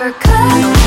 We're cut.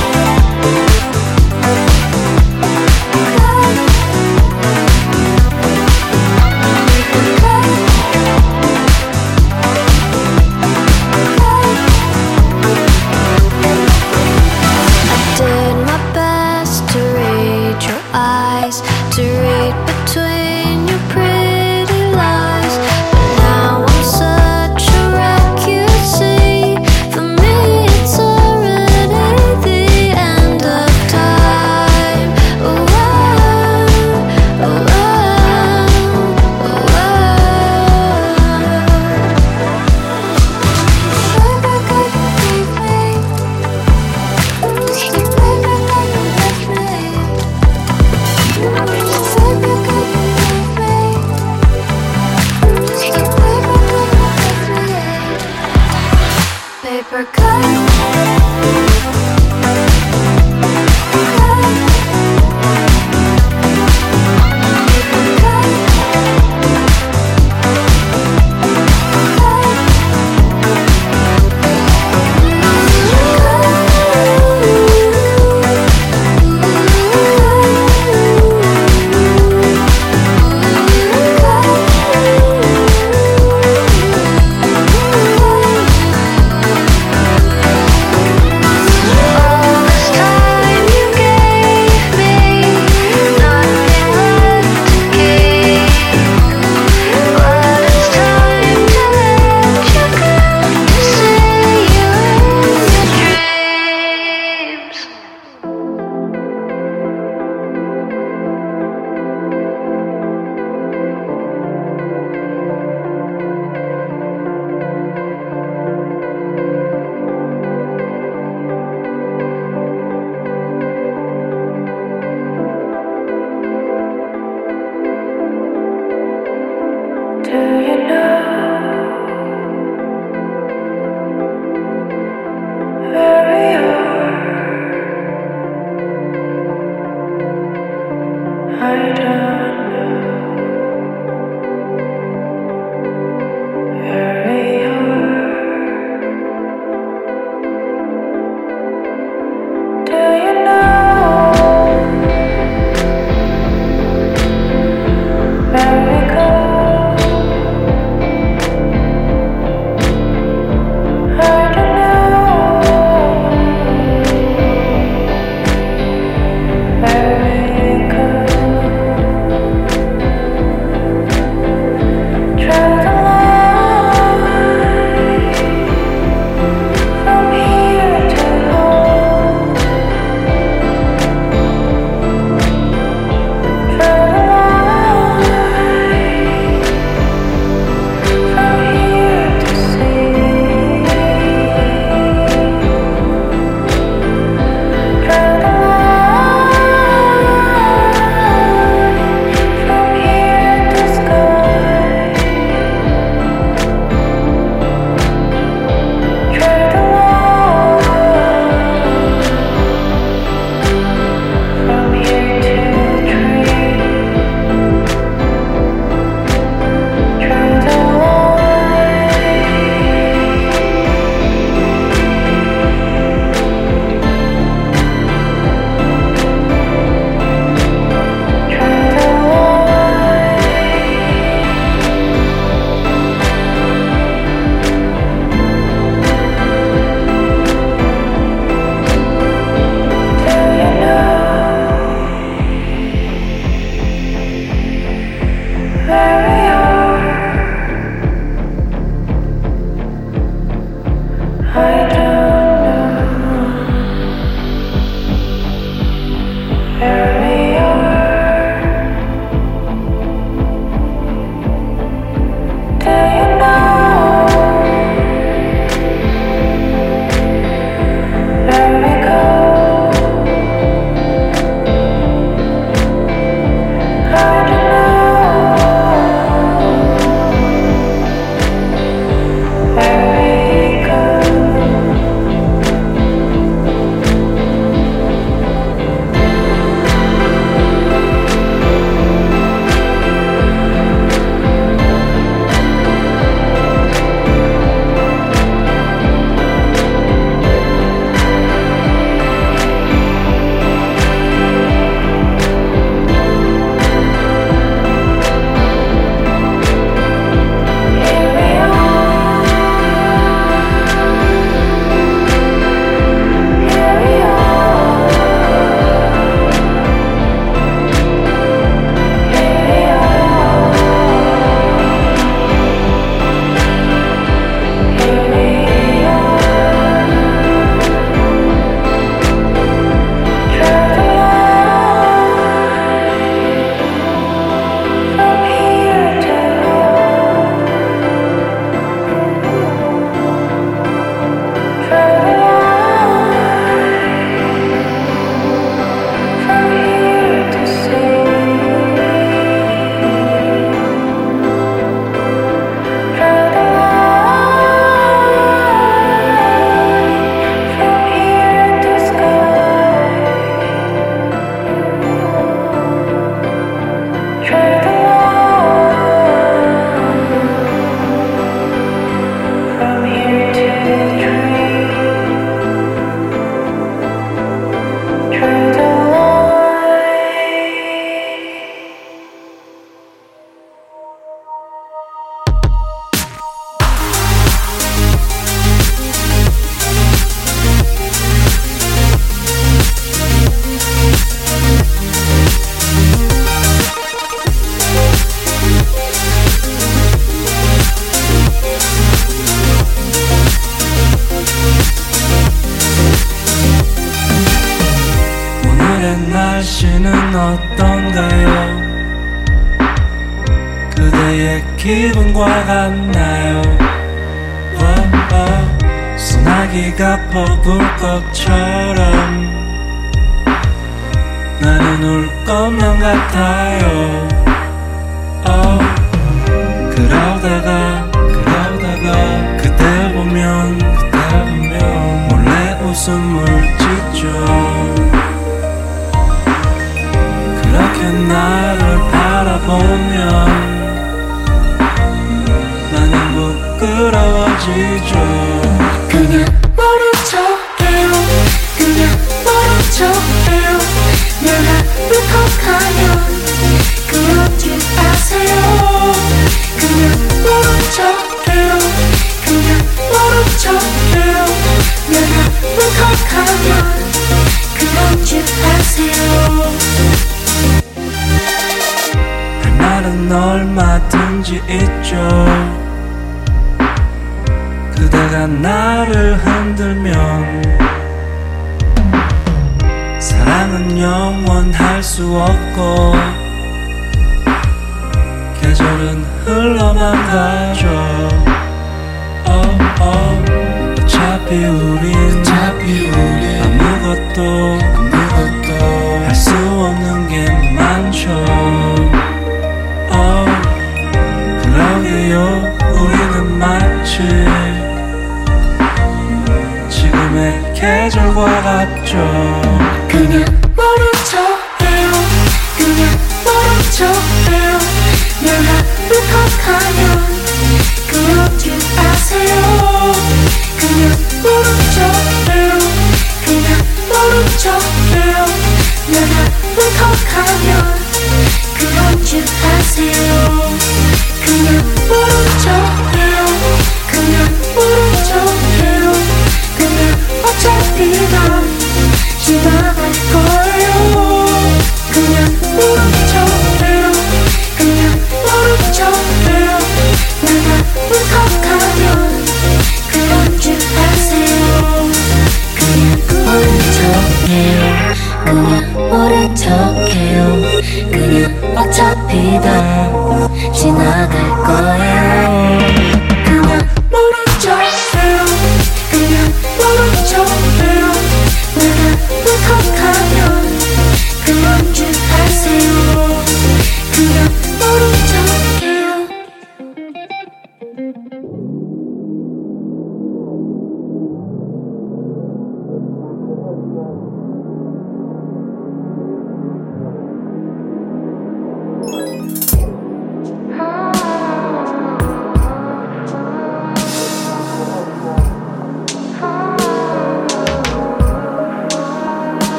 high.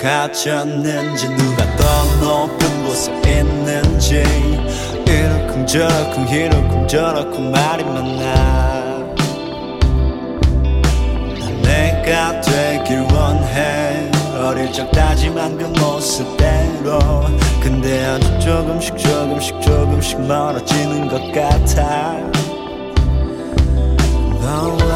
갇혔는지 누가 더 높은 곳에 있는지. 이러쿵저러쿵 이러쿵저러쿵 말이 많아. 난 내가 되길 원해. 어릴 적 다짐한 그 모습대로. 근데 아주 조금씩 조금씩 조금씩 멀어지는 것 같아. 너와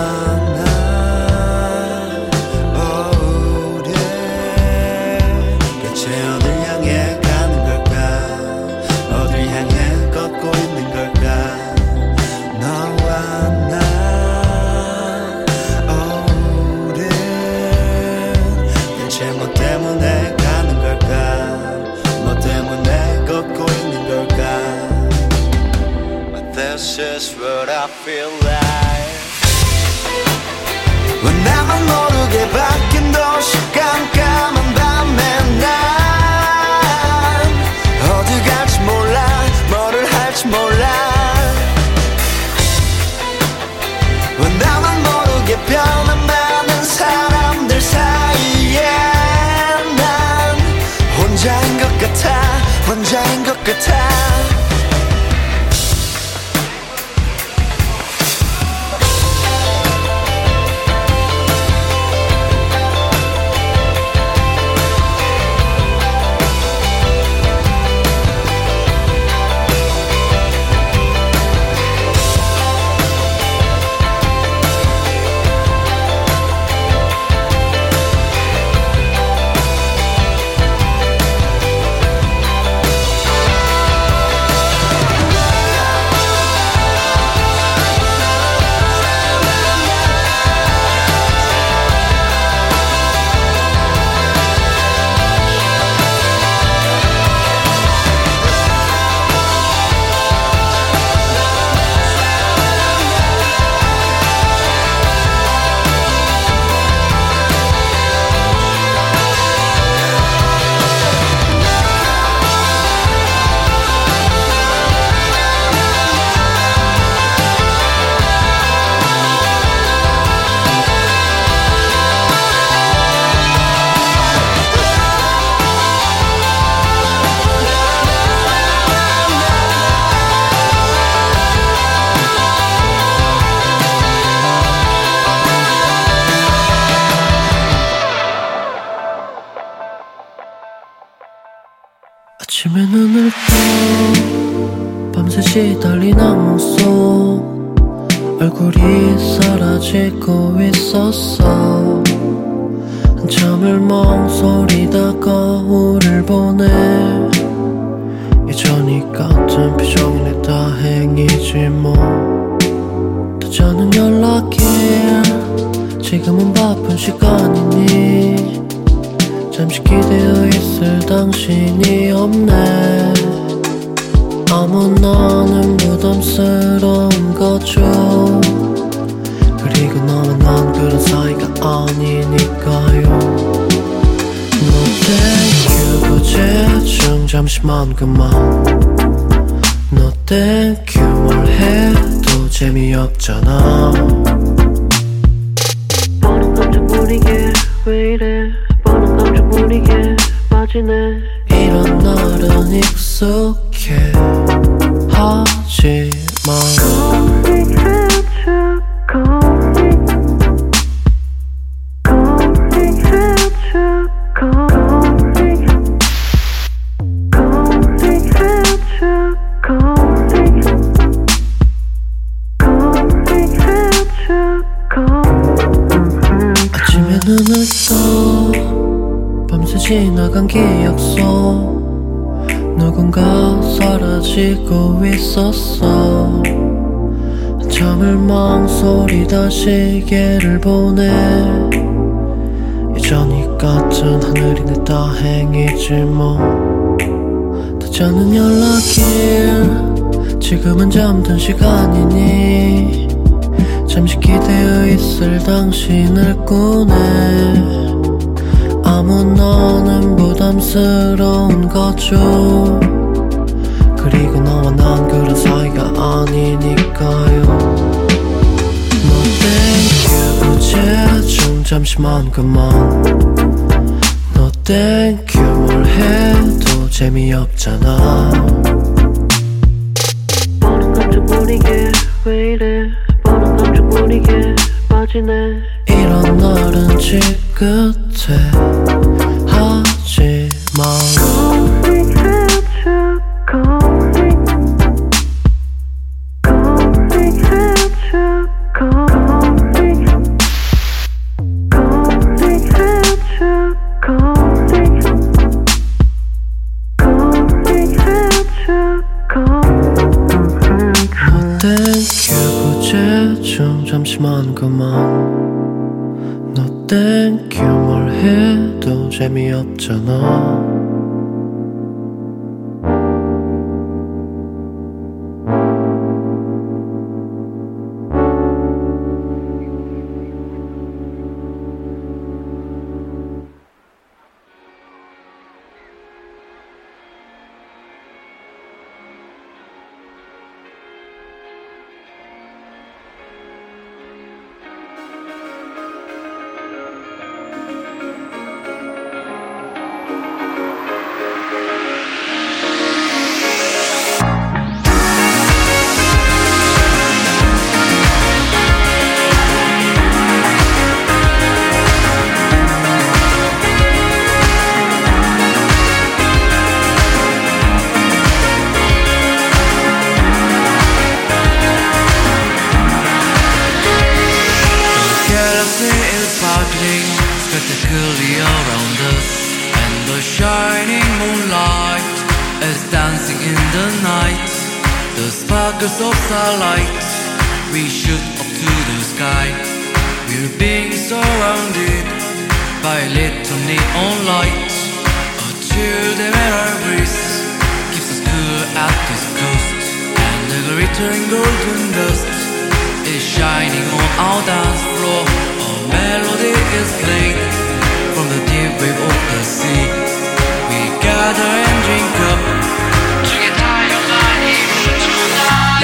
아침에 눈을 떠 밤새 시달린 악몽 속 얼굴이 사라지고 있었어. 한참을 멍소리다 거울을 보내. 이전이 같은 표정이네 다행이지 뭐. 더자는 연락해. 지금은 바쁜 시간이니 잠시 기대어 있을 당신이 없네. 아무 나는 부담스러운 거죠. 그리고 너와 난 그런 사이가 아니니까요. No thank you 부재중. 잠시만 그만. No thank you 뭘 해도 재미없잖아. 보는 감정 분위기 왜 이래 지네 이런 날은 익숙해 하지만 사라지고 있었어. 한참을 망설이다 시계를 보내. 예전이 같은 하늘이네 다행이지 뭐. 다자는 연락일 지금은 잠든 시간이니. 잠시 기대어 있을 당신을 꾸네 아무 너는 부담스러운 거죠 그리고 너와 난 그런 사이가 아니니까요. No thank you. 부재중 잠시만 그만. No thank you. 뭘 해도 재미없잖아. 보는 감정 분위기 왜 이래. 보는 감정 분위기 빠지네. 이런 날은 지긋해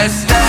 Let's